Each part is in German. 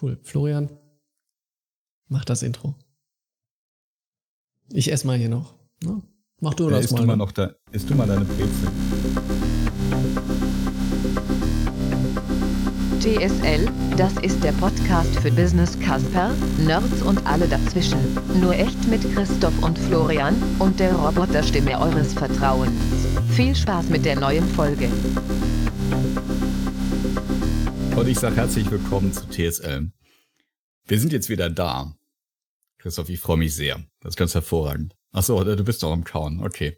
Cool. Florian, mach das Intro. Ich esse mal hier noch. Ne? Mach du das isst mal. du mal noch da, isst du mal deine Brezel. TSL, das ist der Podcast für Business Casper, Nerds und alle dazwischen. Nur echt mit Christoph und Florian und der Roboterstimme eures Vertrauens. Viel Spaß mit der neuen Folge. Und ich sage herzlich willkommen zu TSL. Wir sind jetzt wieder da. Christoph, ich freue mich sehr. Das ist ganz hervorragend. Achso, du bist doch am Kauen. Okay.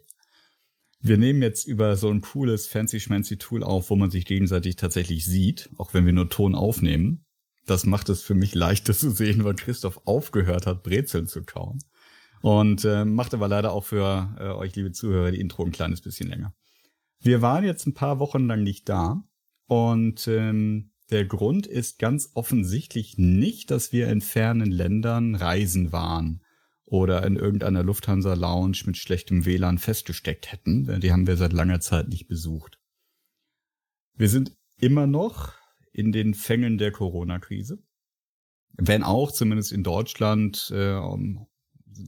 Wir nehmen jetzt über so ein cooles fancy-schmancy Tool auf, wo man sich gegenseitig tatsächlich sieht, auch wenn wir nur Ton aufnehmen. Das macht es für mich leichter zu sehen, weil Christoph aufgehört hat, Brezeln zu kauen. Und äh, macht aber leider auch für äh, euch, liebe Zuhörer, die Intro ein kleines bisschen länger. Wir waren jetzt ein paar Wochen lang nicht da und ähm, der Grund ist ganz offensichtlich nicht, dass wir in fernen Ländern reisen waren oder in irgendeiner Lufthansa-Lounge mit schlechtem WLAN festgesteckt hätten. Die haben wir seit langer Zeit nicht besucht. Wir sind immer noch in den Fängen der Corona-Krise. Wenn auch zumindest in Deutschland, äh, um,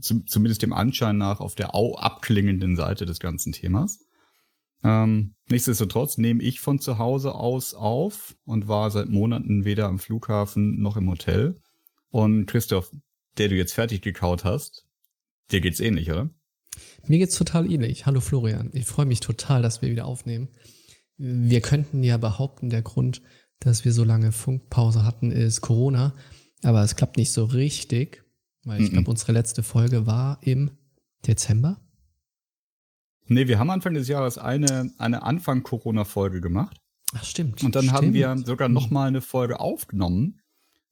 zum, zumindest dem Anschein nach, auf der au abklingenden Seite des ganzen Themas. Ähm, nichtsdestotrotz nehme ich von zu Hause aus auf und war seit Monaten weder am Flughafen noch im Hotel. Und Christoph, der du jetzt fertig gekaut hast, dir geht's ähnlich, oder? Mir geht's total ähnlich. Hallo Florian. Ich freue mich total, dass wir wieder aufnehmen. Wir könnten ja behaupten, der Grund, dass wir so lange Funkpause hatten, ist Corona. Aber es klappt nicht so richtig, weil ich Mhm. glaube, unsere letzte Folge war im Dezember. Nee, wir haben Anfang des Jahres eine, eine Anfang-Corona-Folge gemacht. Ach, stimmt. Und dann haben stimmt. wir sogar noch mal eine Folge aufgenommen,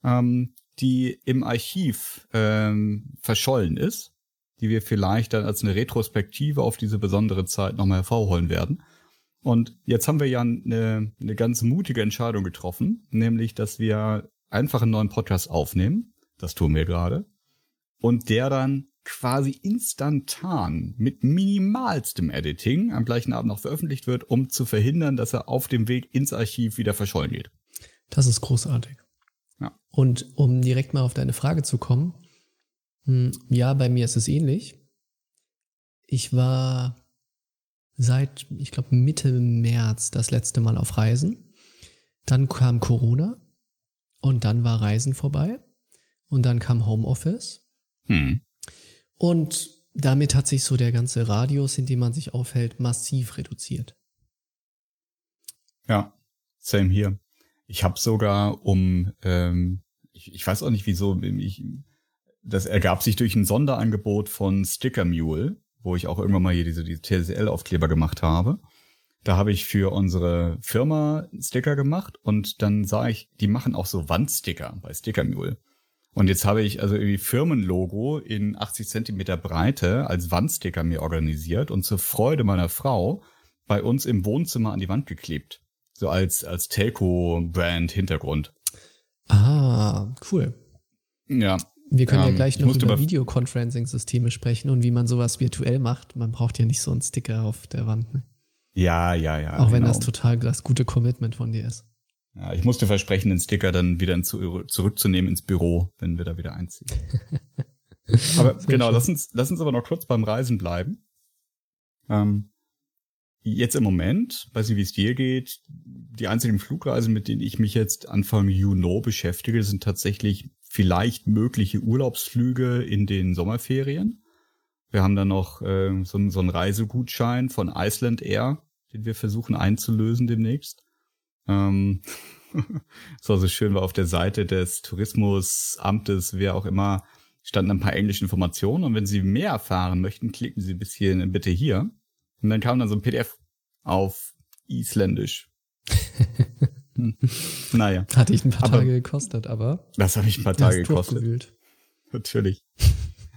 ähm, die im Archiv ähm, verschollen ist, die wir vielleicht dann als eine Retrospektive auf diese besondere Zeit nochmal hervorholen werden. Und jetzt haben wir ja eine, eine ganz mutige Entscheidung getroffen, nämlich, dass wir einfach einen neuen Podcast aufnehmen. Das tun wir gerade. Und der dann quasi instantan mit minimalstem Editing am gleichen Abend noch veröffentlicht wird, um zu verhindern, dass er auf dem Weg ins Archiv wieder verschollen geht. Das ist großartig. Ja. Und um direkt mal auf deine Frage zu kommen, hm, ja, bei mir ist es ähnlich. Ich war seit, ich glaube, Mitte März das letzte Mal auf Reisen. Dann kam Corona und dann war Reisen vorbei und dann kam Homeoffice Hm. Und damit hat sich so der ganze Radius, in dem man sich aufhält, massiv reduziert. Ja, same hier. Ich habe sogar um, ähm, ich, ich weiß auch nicht wieso, ich, das ergab sich durch ein Sonderangebot von Sticker Mule, wo ich auch irgendwann mal hier diese, diese TSL-Aufkleber gemacht habe. Da habe ich für unsere Firma Sticker gemacht und dann sah ich, die machen auch so Wandsticker bei Sticker Mule. Und jetzt habe ich also irgendwie Firmenlogo in 80 Zentimeter Breite als Wandsticker mir organisiert und zur Freude meiner Frau bei uns im Wohnzimmer an die Wand geklebt. So als, als Telco-Brand-Hintergrund. Ah, cool. Ja. Wir können ja Ähm, gleich ich noch über Videoconferencing-Systeme sprechen und wie man sowas virtuell macht. Man braucht ja nicht so einen Sticker auf der Wand. Ne? Ja, ja, ja. Auch wenn genau. das total das gute Commitment von dir ist. Ja, ich musste versprechen, den Sticker dann wieder zu, zurückzunehmen ins Büro, wenn wir da wieder einziehen. aber genau, schön. lass uns, lass uns aber noch kurz beim Reisen bleiben. Ähm, jetzt im Moment, weiß nicht, wie es dir geht, die einzigen Flugreisen, mit denen ich mich jetzt Anfang Juni beschäftige, sind tatsächlich vielleicht mögliche Urlaubsflüge in den Sommerferien. Wir haben dann noch äh, so, so einen Reisegutschein von Iceland Air, den wir versuchen einzulösen demnächst. Ähm, es war so schön, weil auf der Seite des Tourismusamtes, wer auch immer, standen ein paar englische Informationen. Und wenn Sie mehr erfahren möchten, klicken Sie bis hierhin bitte hier. Und dann kam dann so ein PDF auf Isländisch. hm. Naja, Hat dich ein paar Aber- Tage gekostet, aber das habe ich ein paar Tage gekostet. Natürlich.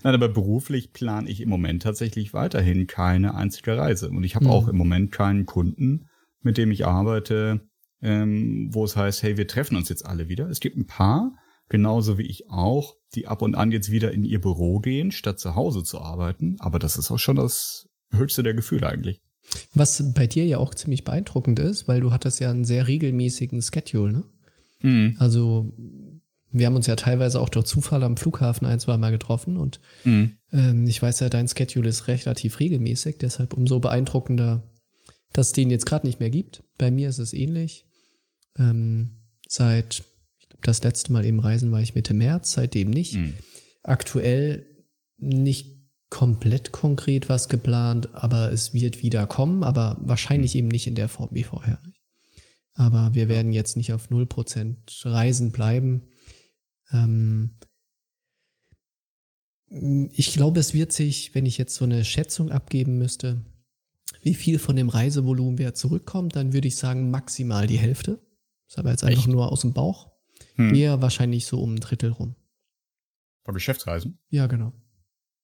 Nein, aber beruflich plane ich im Moment tatsächlich weiterhin keine einzige Reise. Und ich habe Mhm. auch im Moment keinen Kunden, mit dem ich arbeite, ähm, wo es heißt, hey, wir treffen uns jetzt alle wieder. Es gibt ein paar, genauso wie ich auch, die ab und an jetzt wieder in ihr Büro gehen, statt zu Hause zu arbeiten. Aber das ist auch schon das höchste der Gefühle eigentlich. Was bei dir ja auch ziemlich beeindruckend ist, weil du hattest ja einen sehr regelmäßigen Schedule, ne? Mhm. Also wir haben uns ja teilweise auch durch Zufall am Flughafen ein, zwei Mal getroffen und Mhm. ähm, ich weiß ja, dein Schedule ist relativ regelmäßig, deshalb umso beeindruckender, dass es den jetzt gerade nicht mehr gibt. Bei mir ist es ähnlich. Ähm, seit, ich glaube, das letzte Mal eben reisen war ich Mitte März, seitdem nicht. Mhm. Aktuell nicht komplett konkret was geplant, aber es wird wieder kommen, aber wahrscheinlich eben nicht in der Form wie vorher. Aber wir werden jetzt nicht auf 0% Reisen bleiben. Ähm, ich glaube, es wird sich, wenn ich jetzt so eine Schätzung abgeben müsste, wie viel von dem Reisevolumen wer zurückkommt, dann würde ich sagen maximal die Hälfte. Das ist aber jetzt einfach Echt? nur aus dem Bauch. Hm. Eher wahrscheinlich so um ein Drittel rum. Bei Geschäftsreisen? Ja, genau.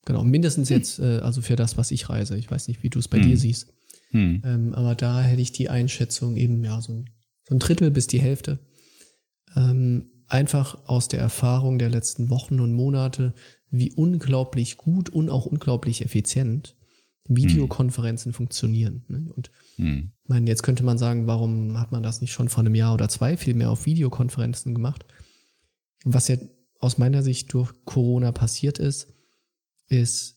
Genau, mindestens jetzt, äh, also für das, was ich reise. Ich weiß nicht, wie du es bei Hm. dir siehst. Hm. Ähm, aber da hätte ich die Einschätzung eben, ja, so ein, so ein Drittel bis die Hälfte. Ähm, einfach aus der Erfahrung der letzten Wochen und Monate, wie unglaublich gut und auch unglaublich effizient Videokonferenzen funktionieren. Ne? Und Hm. ich meine, jetzt könnte man sagen, warum hat man das nicht schon vor einem Jahr oder zwei viel mehr auf Videokonferenzen gemacht? Was ja aus meiner Sicht durch Corona passiert ist, ist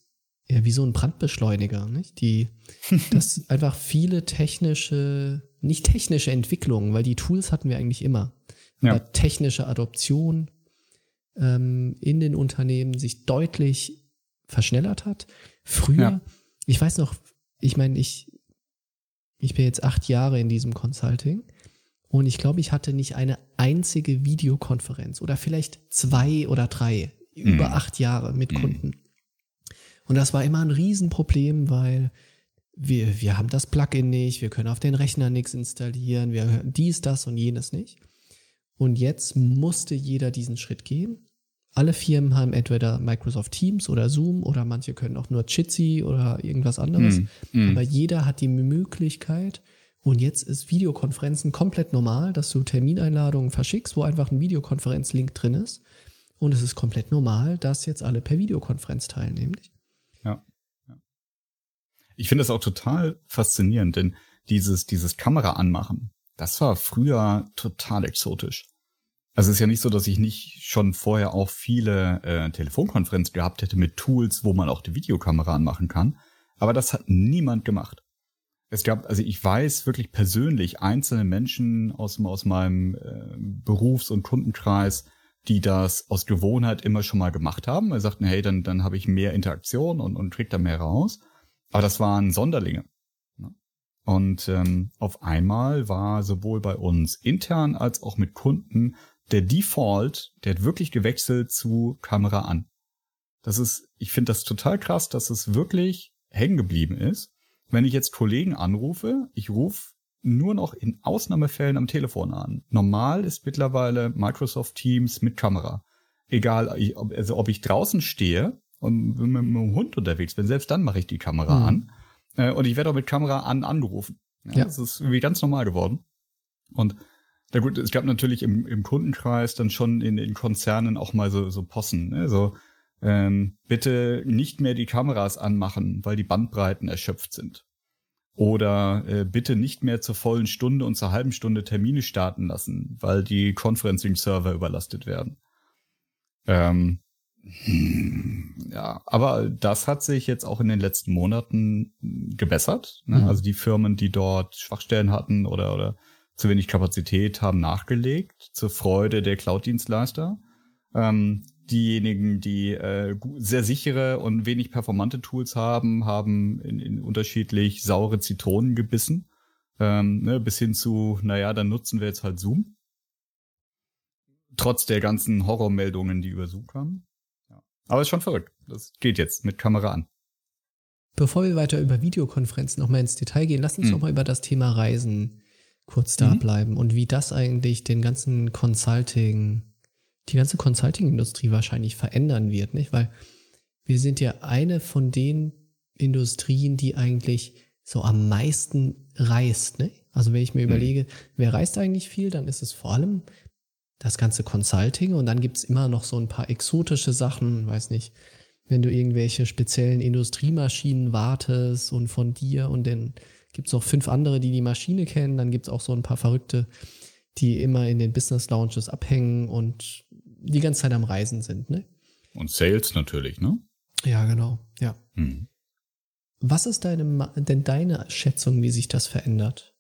ja wie so ein Brandbeschleuniger, nicht? Die, das einfach viele technische, nicht technische Entwicklungen, weil die Tools hatten wir eigentlich immer, Ja. aber technische Adoption ähm, in den Unternehmen sich deutlich verschnellert hat. Früher, Ja. ich weiß noch, ich meine, ich, ich bin jetzt acht Jahre in diesem Consulting und ich glaube, ich hatte nicht eine einzige Videokonferenz oder vielleicht zwei oder drei über Mhm. acht Jahre mit Mhm. Kunden. Und das war immer ein Riesenproblem, weil wir, wir haben das Plugin nicht, wir können auf den Rechner nichts installieren, wir dies, das und jenes nicht. Und jetzt musste jeder diesen Schritt gehen. Alle Firmen haben entweder Microsoft Teams oder Zoom oder manche können auch nur Jitsi oder irgendwas anderes. Hm. Hm. Aber jeder hat die Möglichkeit. Und jetzt ist Videokonferenzen komplett normal, dass du Termineinladungen verschickst, wo einfach ein Videokonferenzlink drin ist. Und es ist komplett normal, dass jetzt alle per Videokonferenz teilnehmen. Ich finde das auch total faszinierend, denn dieses, dieses Kamera anmachen, das war früher total exotisch. Also es ist ja nicht so, dass ich nicht schon vorher auch viele äh, Telefonkonferenzen gehabt hätte mit Tools, wo man auch die Videokamera anmachen kann. Aber das hat niemand gemacht. Es gab, also ich weiß wirklich persönlich einzelne Menschen aus, aus meinem äh, Berufs- und Kundenkreis, die das aus Gewohnheit immer schon mal gemacht haben. Wir sagten, hey, dann, dann habe ich mehr Interaktion und, und krieg da mehr raus. Aber das waren Sonderlinge. ne? Und ähm, auf einmal war sowohl bei uns intern als auch mit Kunden der Default, der hat wirklich gewechselt zu Kamera an. Das ist, ich finde das total krass, dass es wirklich hängen geblieben ist. Wenn ich jetzt Kollegen anrufe, ich rufe nur noch in Ausnahmefällen am Telefon an. Normal ist mittlerweile Microsoft Teams mit Kamera. Egal, also ob ich draußen stehe und mit dem Hund unterwegs bin, selbst dann mache ich die Kamera Mhm. an. Äh, Und ich werde auch mit Kamera an angerufen. Ja, Ja. Das ist irgendwie ganz normal geworden. Und na gut, es gab natürlich im, im Kundenkreis dann schon in den Konzernen auch mal so, so Possen, ne? so ähm, bitte nicht mehr die Kameras anmachen, weil die Bandbreiten erschöpft sind. Oder äh, bitte nicht mehr zur vollen Stunde und zur halben Stunde Termine starten lassen, weil die Conferencing-Server überlastet werden. Ähm, hm, ja, aber das hat sich jetzt auch in den letzten Monaten gebessert. Ne? Mhm. Also die Firmen, die dort Schwachstellen hatten oder, oder zu wenig Kapazität, haben nachgelegt zur Freude der Cloud-Dienstleister. Ähm, diejenigen, die äh, sehr sichere und wenig performante Tools haben, haben in, in unterschiedlich saure Zitronen gebissen. Ähm, ne, bis hin zu, naja, dann nutzen wir jetzt halt Zoom. Trotz der ganzen Horrormeldungen, die über Zoom kamen. Ja. Aber ist schon verrückt. Das geht jetzt mit Kamera an. Bevor wir weiter über Videokonferenzen nochmal ins Detail gehen, lass uns Mhm. noch mal über das Thema Reisen kurz da Mhm. bleiben und wie das eigentlich den ganzen Consulting, die ganze Consulting-Industrie wahrscheinlich verändern wird, nicht? Weil wir sind ja eine von den Industrien, die eigentlich so am meisten reist, ne? Also wenn ich mir Mhm. überlege, wer reist eigentlich viel, dann ist es vor allem das ganze Consulting und dann gibt's immer noch so ein paar exotische Sachen, weiß nicht, wenn du irgendwelche speziellen Industriemaschinen wartest und von dir und dann gibt's noch fünf andere, die die Maschine kennen, dann gibt's auch so ein paar Verrückte, die immer in den Business Lounges abhängen und die ganze Zeit am Reisen sind, ne? Und Sales natürlich, ne? Ja, genau, ja. Hm. Was ist deine, denn deine Schätzung, wie sich das verändert?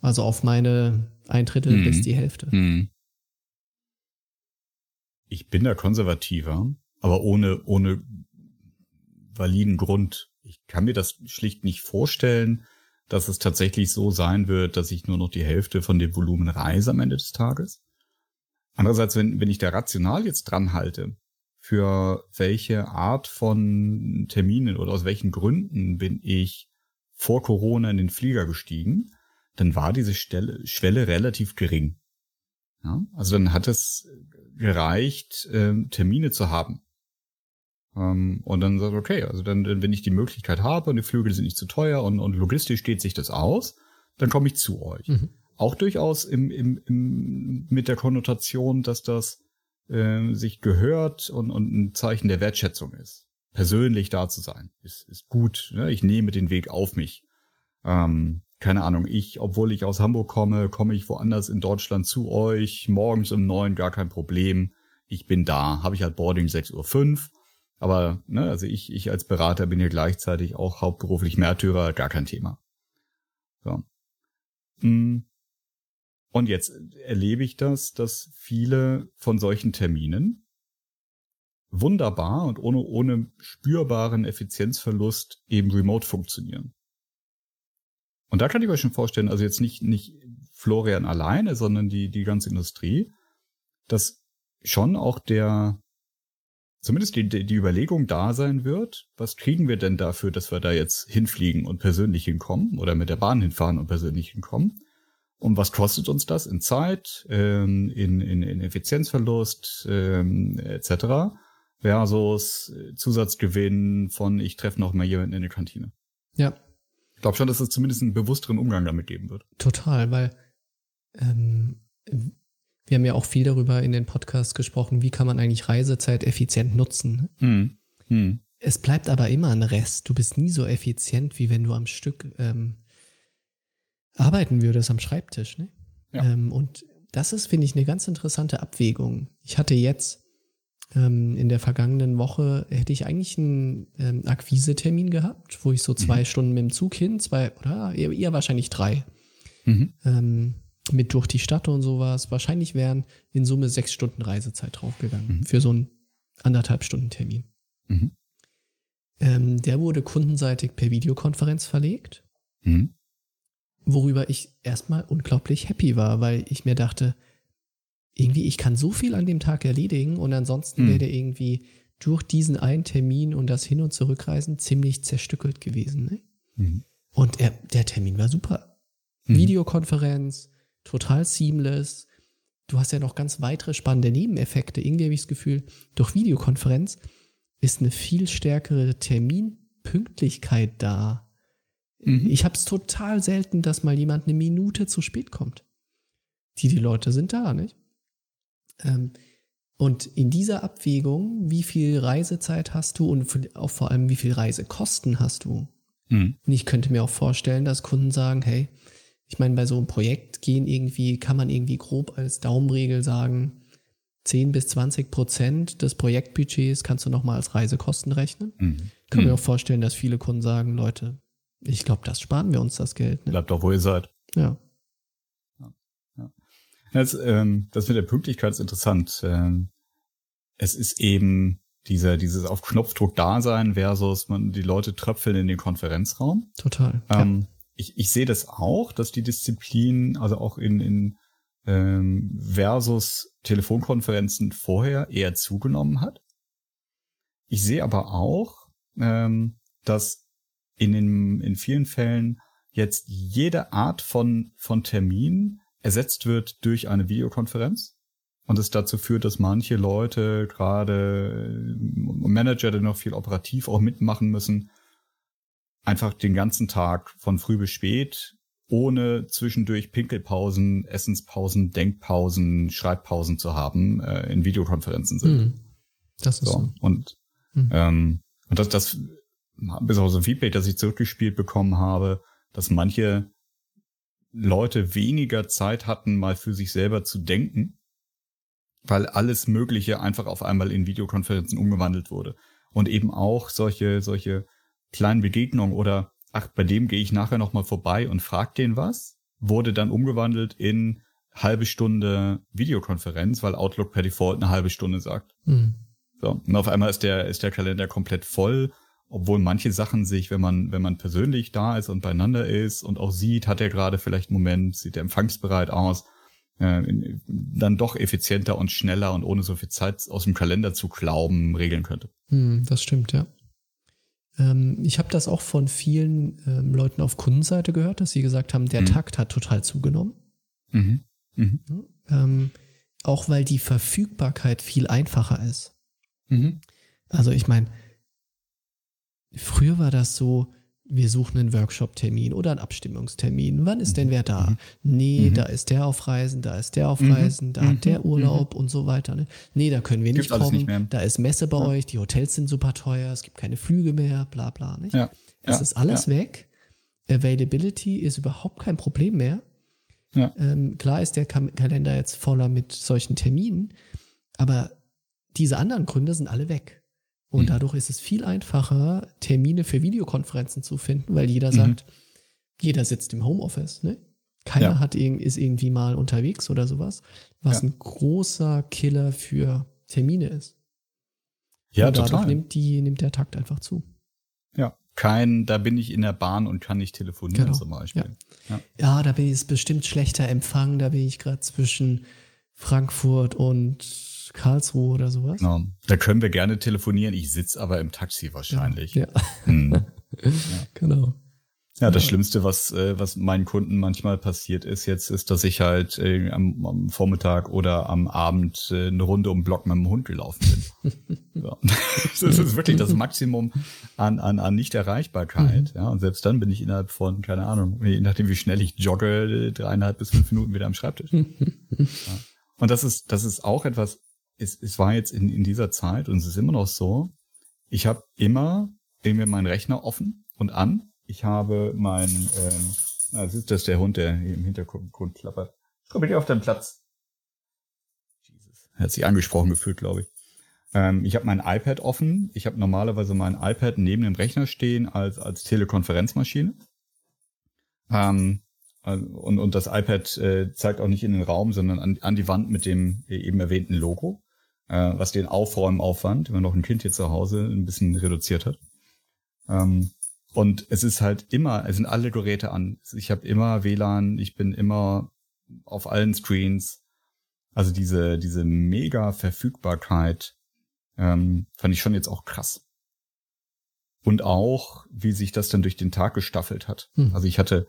Also auf meine ein Drittel Mhm. bis die Hälfte. Hm. Ich bin da konservativer, aber ohne, ohne validen Grund. Ich kann mir das schlicht nicht vorstellen, dass es tatsächlich so sein wird, dass ich nur noch die Hälfte von dem Volumen reise am Ende des Tages. Andererseits, wenn, wenn ich da rational jetzt dran halte, für welche Art von Terminen oder aus welchen Gründen bin ich vor Corona in den Flieger gestiegen, dann war diese Stelle, Schwelle relativ gering. Ja, also dann hat es gereicht, ähm, Termine zu haben. Ähm, und dann sagt, okay, also dann, wenn ich die Möglichkeit habe und die Flügel sind nicht zu teuer und, und logistisch steht sich das aus, dann komme ich zu euch. Mhm. Auch durchaus im, im, im, mit der Konnotation, dass das äh, sich gehört und, und ein Zeichen der Wertschätzung ist. Persönlich da zu sein, ist, ist gut. Ne? Ich nehme den Weg auf mich. Ähm, keine Ahnung, ich, obwohl ich aus Hamburg komme, komme ich woanders in Deutschland zu euch, morgens um neun, gar kein Problem. Ich bin da, habe ich halt Boarding 6.05 Uhr. Aber, ne, also ich, ich als Berater bin hier gleichzeitig auch hauptberuflich Märtyrer, gar kein Thema. So. Mm. Und jetzt erlebe ich das, dass viele von solchen Terminen wunderbar und ohne, ohne spürbaren Effizienzverlust eben remote funktionieren. Und da kann ich euch schon vorstellen, also jetzt nicht, nicht Florian alleine, sondern die, die ganze Industrie, dass schon auch der, zumindest die, die Überlegung da sein wird, was kriegen wir denn dafür, dass wir da jetzt hinfliegen und persönlich hinkommen oder mit der Bahn hinfahren und persönlich hinkommen? Und was kostet uns das in Zeit, ähm, in, in, in Effizienzverlust ähm, etc. versus Zusatzgewinn von ich treffe noch mal jemanden in der Kantine. Ja, Ich glaube schon, dass es zumindest einen bewussteren Umgang damit geben wird. total, weil ähm, wir haben ja auch viel darüber in den Podcasts gesprochen, wie kann man eigentlich Reisezeit effizient nutzen. ne? Hm. Hm. Es bleibt aber immer ein Rest. Du bist nie so effizient, wie wenn du am Stück ähm, arbeiten würdest am Schreibtisch. Ne? Ja. Ähm, und das ist, finde ich, eine ganz interessante Abwägung. Ich hatte jetzt ähm, in der vergangenen Woche, hätte ich eigentlich einen ähm, Akquisetermin gehabt, wo ich so zwei Stunden mit dem Zug hin, zwei, oder eher, eher wahrscheinlich drei, Mhm. ähm, mit durch die Stadt und sowas. Wahrscheinlich wären in Summe sechs Stunden Reisezeit draufgegangen Mhm. für so einen anderthalb Stunden Termin. Mhm. Ähm, der wurde kundenseitig per Videokonferenz verlegt, Mhm. worüber ich erstmal unglaublich happy war, weil ich mir dachte, irgendwie, ich kann so viel an dem Tag erledigen und ansonsten Hm. wäre der irgendwie durch diesen einen Termin und das Hin- und Zurückreisen ziemlich zerstückelt gewesen. Ne? Mhm. Und er, der Termin war super. Mhm. Videokonferenz, total seamless. Du hast ja noch ganz weitere spannende Nebeneffekte. Irgendwie habe ich das Gefühl, durch Videokonferenz ist eine viel stärkere Terminpünktlichkeit da. Mhm. Ich habe es total selten, dass mal jemand eine Minute zu spät kommt. Die, die Leute sind da, nicht? Ähm, und in dieser Abwägung, wie viel Reisezeit hast du und auch vor allem, wie viel Reisekosten hast du? Mhm. Und ich könnte mir auch vorstellen, dass Kunden sagen, hey, ich meine, bei so einem Projekt gehen irgendwie, kann man irgendwie grob als Daumenregel sagen, 10 bis 20 Prozent des Projektbudgets kannst du nochmal als Reisekosten rechnen. Mhm. Ich kann mir Mhm. auch vorstellen, dass viele Kunden sagen, Leute, ich glaube, das sparen wir uns das Geld. Ne? Bleibt doch, wo ihr seid. Ja. Das, ähm, das mit der Pünktlichkeit ist interessant. Ähm, es ist eben dieser, dieses auf Knopfdruck Dasein versus man, die Leute tröpfeln in den Konferenzraum. Total. Ähm, ich, ich sehe das auch, dass die Disziplin, also auch in, in ähm, versus Telefonkonferenzen vorher eher zugenommen hat. Ich sehe aber auch, ähm, dass in, den, in vielen Fällen jetzt jede Art von, von Termin ersetzt wird durch eine Videokonferenz. Und es dazu führt, dass manche Leute, gerade äh, Manager, die noch viel operativ auch mitmachen müssen, einfach den ganzen Tag von früh bis spät, ohne zwischendurch Pinkelpausen, Essenspausen, Denkpausen, Schreibpausen zu haben, äh, in Videokonferenzen sind. Hm. Das ist So. so. Und, Mhm. ähm, und das, das bis auch so ein Feedback, das ich zurückgespielt bekommen habe, dass manche Leute weniger Zeit hatten, mal für sich selber zu denken weil alles Mögliche einfach auf einmal in Videokonferenzen umgewandelt wurde. Und eben auch solche, solche kleinen Begegnungen oder, ach, bei dem gehe ich nachher nochmal vorbei und frag den was, wurde dann umgewandelt in halbe Stunde Videokonferenz, weil Outlook per Default eine halbe Stunde sagt. Mhm. So, und auf einmal ist der, ist der Kalender komplett voll, obwohl manche Sachen sich, wenn man, wenn man persönlich da ist und beieinander ist und auch sieht, hat er gerade vielleicht einen Moment, sieht er empfangsbereit aus, äh, dann doch effizienter und schneller und ohne so viel Zeit aus dem Kalender zu glauben regeln könnte. Hm, das stimmt, ja. Ähm, ich habe das auch von vielen ähm, Leuten auf Kundenseite gehört, dass sie gesagt haben, der mhm. Takt hat total zugenommen. Mhm. Mhm. Ähm, auch weil die Verfügbarkeit viel einfacher ist. Mhm. Also ich meine, früher war das so, wir suchen einen Workshop-Termin oder einen Abstimmungstermin. Wann ist denn wer da? Mhm. Nee, mhm. da ist der auf Reisen, da ist der auf mhm. Reisen, da hat mhm. der Urlaub und so weiter. Ne? Nee, da können wir nicht kommen. Nicht da ist Messe bei ja. euch, die Hotels sind super teuer, es gibt keine Flüge mehr, bla bla. Nicht? Ja. Es ja. ist alles ja. weg. Availability ist überhaupt kein Problem mehr. Ja. Ähm, klar ist der Kalender jetzt voller mit solchen Terminen, aber diese anderen Gründe sind alle weg. Und mhm. dadurch ist es viel einfacher, Termine für Videokonferenzen zu finden, weil jeder mhm. sagt, jeder sitzt im Homeoffice, ne? Keiner ja. hat, ist irgendwie mal unterwegs oder sowas, was ja. ein großer Killer für Termine ist. Ja, Und dadurch total. Nimmt, die, nimmt der Takt einfach zu. Ja, kein, da bin ich in der Bahn und kann nicht telefonieren genau. zum Beispiel. Ja. ja. Ja. da bin ich bestimmt schlechter Empfang, da bin ich gerade zwischen Frankfurt und Karlsruhe oder sowas. Genau. Da können wir gerne telefonieren. Ich sitze aber im Taxi wahrscheinlich. Ja. Hm. ja. Genau. Ja, das Schlimmste, was, äh, was meinen Kunden manchmal passiert ist jetzt, ist, dass ich halt äh, am, am Vormittag oder am Abend äh, eine Runde um Block mit dem Hund gelaufen bin. ja. Das ist wirklich das Maximum an, an, an Nicht-Erreichbarkeit. Mhm. Ja, und selbst dann bin ich innerhalb von, keine Ahnung, je nachdem wie schnell ich jogge, dreieinhalb bis fünf Minuten wieder am Schreibtisch. ja. Und das ist, das ist auch etwas, es, es war jetzt in, in dieser Zeit und es ist immer noch so, ich habe immer irgendwie meinen Rechner offen und an. Ich habe mein, ähm, das ist das der Hund, der hier im Hintergrund klappert. Komm bitte auf deinen Platz. Jesus. Er hat sich angesprochen gefühlt, glaube ich. Ähm, ich habe mein iPad offen. Ich habe normalerweise mein iPad neben dem Rechner stehen als, als Telekonferenzmaschine. Ähm, und, und das iPad äh, zeigt auch nicht in den Raum, sondern an, an die Wand mit dem eben erwähnten Logo äh, was den Aufräumaufwand, wenn man noch ein Kind hier zu Hause, ein bisschen reduziert hat. Ähm, und es ist halt immer, es sind alle Geräte an. Ich habe immer WLAN, ich bin immer auf allen Screens. Also diese, diese mega Verfügbarkeit ähm, fand ich schon jetzt auch krass. Und auch, wie sich das dann durch den Tag gestaffelt hat. Hm. Also ich hatte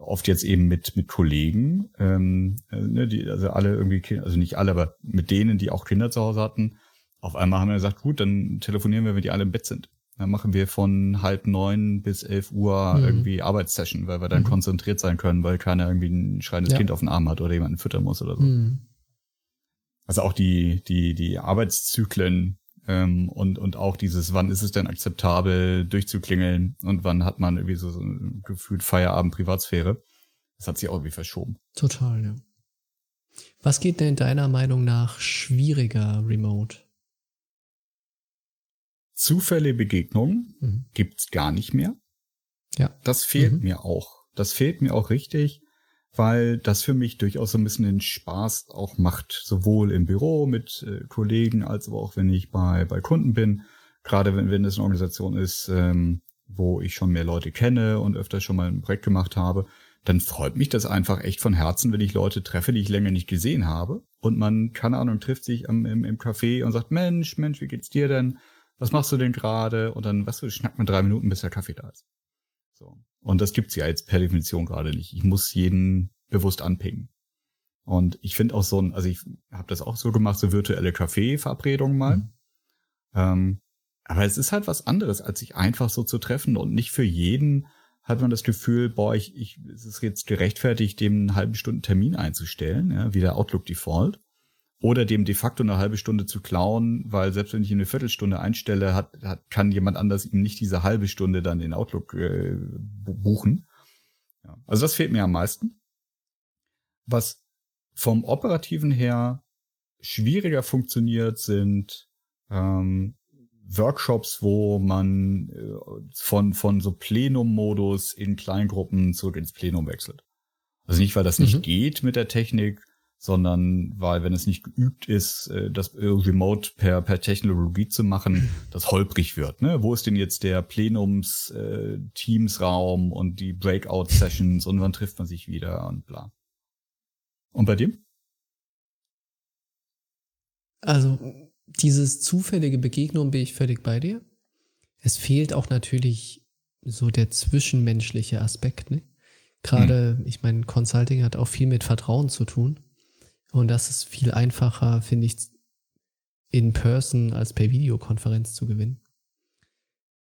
oft jetzt eben mit mit Kollegen, ähm, äh, ne, die also alle irgendwie, also nicht alle, aber mit denen, die auch Kinder zu Hause hatten. Auf einmal haben wir gesagt, gut, dann telefonieren wir, wenn die alle im Bett sind. Dann machen wir von halb neun bis elf Uhr mhm. irgendwie Arbeitssession, weil wir dann mhm. konzentriert sein können, weil keiner irgendwie ein schreiendes ja. Kind auf den Arm hat oder jemanden füttern muss oder so. Mhm. Also auch die, die, die Arbeitszyklen ähm, und, und auch dieses, wann ist es denn akzeptabel, durchzuklingeln und wann hat man irgendwie so, so gefühlt Feierabend Privatsphäre. Das hat sich auch irgendwie verschoben. Total, ja. Was geht denn deiner Meinung nach schwieriger remote? Zufälle Begegnungen mhm. gibt's gar nicht mehr. Ja. Das fehlt mhm. mir auch. Das fehlt mir auch richtig weil das für mich durchaus so ein bisschen den Spaß auch macht, sowohl im Büro mit äh, Kollegen als auch wenn ich bei, bei Kunden bin. Gerade wenn, wenn es eine Organisation ist, ähm, wo ich schon mehr Leute kenne und öfter schon mal ein Projekt gemacht habe, dann freut mich das einfach echt von Herzen, wenn ich Leute treffe, die ich länger nicht gesehen habe. Und man, keine Ahnung, trifft sich am, im, im Café und sagt, Mensch, Mensch, wie geht's dir denn? Was machst du denn gerade? Und dann, was weißt du, schnackt man drei Minuten, bis der Kaffee da ist. So. Und das gibt's ja jetzt per Definition gerade nicht. Ich muss jeden bewusst anpingen. Und ich finde auch so ein, also ich habe das auch so gemacht, so virtuelle Kaffee-Verabredungen mal. Mhm. Ähm, aber es ist halt was anderes, als sich einfach so zu treffen und nicht für jeden hat man das Gefühl, boah, ich, ich, es ist jetzt gerechtfertigt, dem einen halben Stunden Termin einzustellen, ja, wie der Outlook Default oder dem de facto eine halbe Stunde zu klauen, weil selbst wenn ich ihn eine Viertelstunde einstelle, hat, hat kann jemand anders ihm nicht diese halbe Stunde dann in Outlook äh, buchen. Ja. Also das fehlt mir am meisten. Was vom operativen her schwieriger funktioniert, sind ähm, Workshops, wo man äh, von, von so Plenum-Modus in Kleingruppen zurück ins Plenum wechselt. Also nicht, weil das nicht mhm. geht mit der Technik, sondern weil, wenn es nicht geübt ist, äh, das remote per, per Technologie zu machen, das holprig wird. Ne? Wo ist denn jetzt der Plenums-Teams-Raum äh, und die Breakout-Sessions und wann trifft man sich wieder und bla. Und bei dir? Also dieses zufällige Begegnung bin ich völlig bei dir. Es fehlt auch natürlich so der zwischenmenschliche Aspekt. Ne? Gerade, hm. ich meine, Consulting hat auch viel mit Vertrauen zu tun. Und das ist viel einfacher, finde ich, in Person als per Videokonferenz zu gewinnen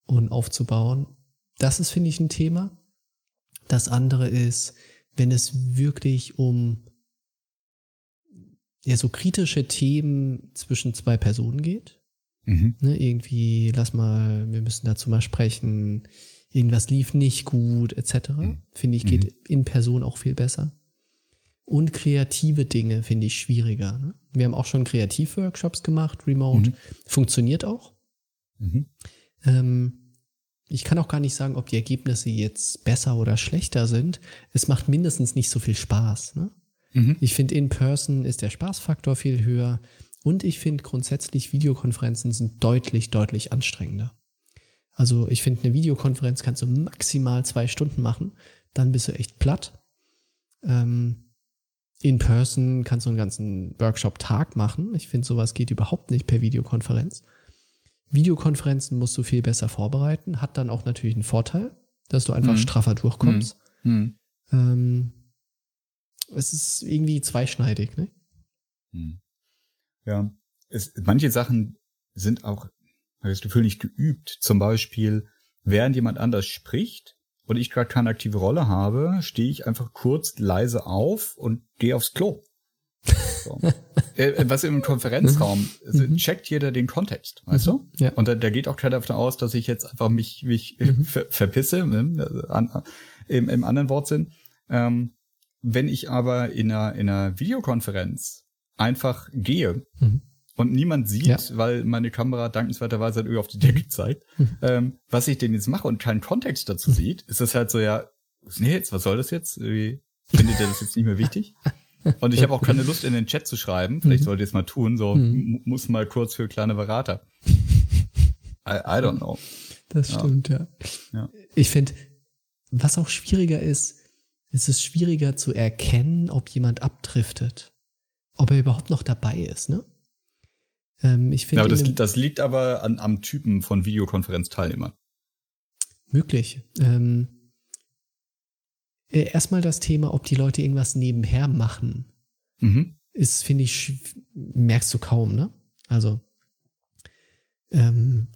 und aufzubauen. Das ist, finde ich, ein Thema. Das andere ist, wenn es wirklich um ja so kritische Themen zwischen zwei Personen geht. Mhm. Ne, irgendwie, lass mal, wir müssen dazu mal sprechen, irgendwas lief nicht gut, etc. Mhm. Finde ich, geht mhm. in Person auch viel besser. Und kreative Dinge finde ich schwieriger. Ne? Wir haben auch schon Kreativworkshops gemacht, remote. Mhm. Funktioniert auch. Mhm. Ähm, ich kann auch gar nicht sagen, ob die Ergebnisse jetzt besser oder schlechter sind. Es macht mindestens nicht so viel Spaß. Ne? Mhm. Ich finde, in Person ist der Spaßfaktor viel höher. Und ich finde grundsätzlich, Videokonferenzen sind deutlich, deutlich anstrengender. Also ich finde, eine Videokonferenz kannst du maximal zwei Stunden machen, dann bist du echt platt. Ähm, in Person kannst du einen ganzen Workshop-Tag machen. Ich finde, sowas geht überhaupt nicht per Videokonferenz. Videokonferenzen musst du viel besser vorbereiten, hat dann auch natürlich einen Vorteil, dass du einfach mhm. straffer durchkommst. Mhm. Ähm, es ist irgendwie zweischneidig, ne? Hm. Ja, es, manche Sachen sind auch, habe ich das Gefühl, nicht geübt. Zum Beispiel, während jemand anders spricht und ich gerade keine aktive Rolle habe, stehe ich einfach kurz leise auf und gehe aufs Klo. So. Äh, äh, was im Konferenzraum, also mhm. checkt jeder den Kontext, weißt mhm. du? Ja. Und da, da geht auch keiner davon aus, dass ich jetzt einfach mich, mich mhm. ver verpisse, ne? also an, im, im anderen Wortsinn. Ähm, wenn ich aber in einer, in einer Videokonferenz einfach gehe mhm. Und niemand sieht, ja. weil meine Kamera dankenswerterweise halt irgendwie auf die Decke zeigt, mhm. ähm, was ich denn jetzt mache und keinen Kontext dazu mhm. sieht, ist das halt so, ja, nee, jetzt, was soll das jetzt? Irgendwie findet ihr das jetzt nicht mehr wichtig? Und ich habe auch keine Lust, in den Chat zu schreiben. Vielleicht mhm. sollte ich es mal tun. So mhm. muss mal kurz für kleine Berater. I, I don't know. Das stimmt, ja. ja. Ich finde, was auch schwieriger ist, es ist schwieriger zu erkennen, ob jemand abdriftet. Ob er überhaupt noch dabei ist, ne? Ähm, ich finde. Ja, das, das, liegt aber an, am Typen von Videokonferenzteilnehmern. Möglich. Ähm, äh, erstmal das Thema, ob die Leute irgendwas nebenher machen. Mhm. Ist, finde ich, merkst du kaum, ne? Also, ähm,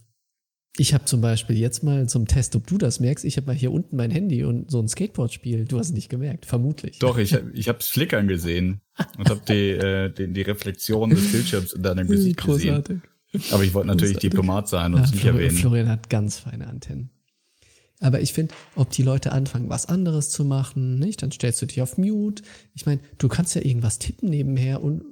ich habe zum Beispiel jetzt mal zum Test, ob du das merkst, ich habe mal hier unten mein Handy und so ein Skateboard-Spiel. Du hast es nicht gemerkt, vermutlich. Doch, ich, ich habe es flickern gesehen und habe die, äh, die, die Reflexion des Bildschirms in deinem Gesicht Großartig. gesehen. Aber ich wollte natürlich Großartig. Diplomat sein und es nicht erwähnen. Florian hat ganz feine Antennen. Aber ich finde, ob die Leute anfangen, was anderes zu machen, nicht, dann stellst du dich auf Mute. Ich meine, du kannst ja irgendwas tippen nebenher und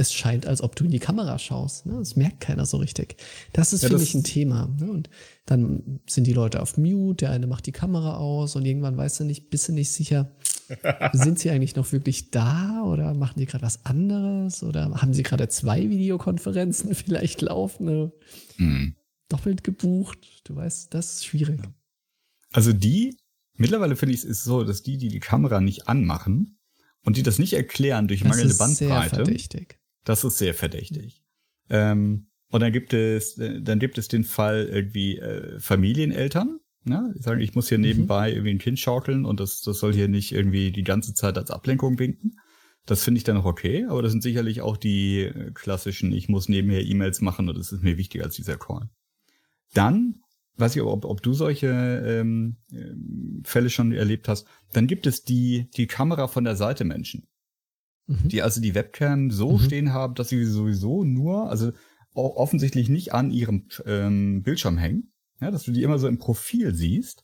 es scheint, als ob du in die Kamera schaust. Ne? Das merkt keiner so richtig. Das ist ja, für mich ein Thema. Ne? Und dann sind die Leute auf Mute, der eine macht die Kamera aus und irgendwann weißt du nicht, bist du nicht sicher, sind sie eigentlich noch wirklich da oder machen die gerade was anderes oder haben sie gerade zwei Videokonferenzen vielleicht laufen? Ne? Mhm. Doppelt gebucht. Du weißt, das ist schwierig. Also die, mittlerweile finde ich es so, dass die, die die Kamera nicht anmachen, und die das nicht erklären durch mangelnde Bandbreite. Sehr verdächtig. Das ist sehr verdächtig. Ähm, und dann gibt es, äh, dann gibt es den Fall irgendwie äh, Familieneltern, ne? Die sagen, ich muss hier mhm. nebenbei irgendwie ein Kind schaukeln und das, das soll hier nicht irgendwie die ganze Zeit als Ablenkung winken. Das finde ich dann auch okay, aber das sind sicherlich auch die äh, klassischen, ich muss nebenher E-Mails machen und das ist mir wichtiger als dieser Call. Dann, weiß ich ob, ob du solche ähm, ähm, Fälle schon erlebt hast, dann gibt es die, die Kamera von der Seite Menschen mhm. die also die Webcam so mhm. stehen haben, dass sie sowieso nur, also offensichtlich nicht an ihrem ähm, Bildschirm hängen, ja, dass du die immer so im Profil siehst.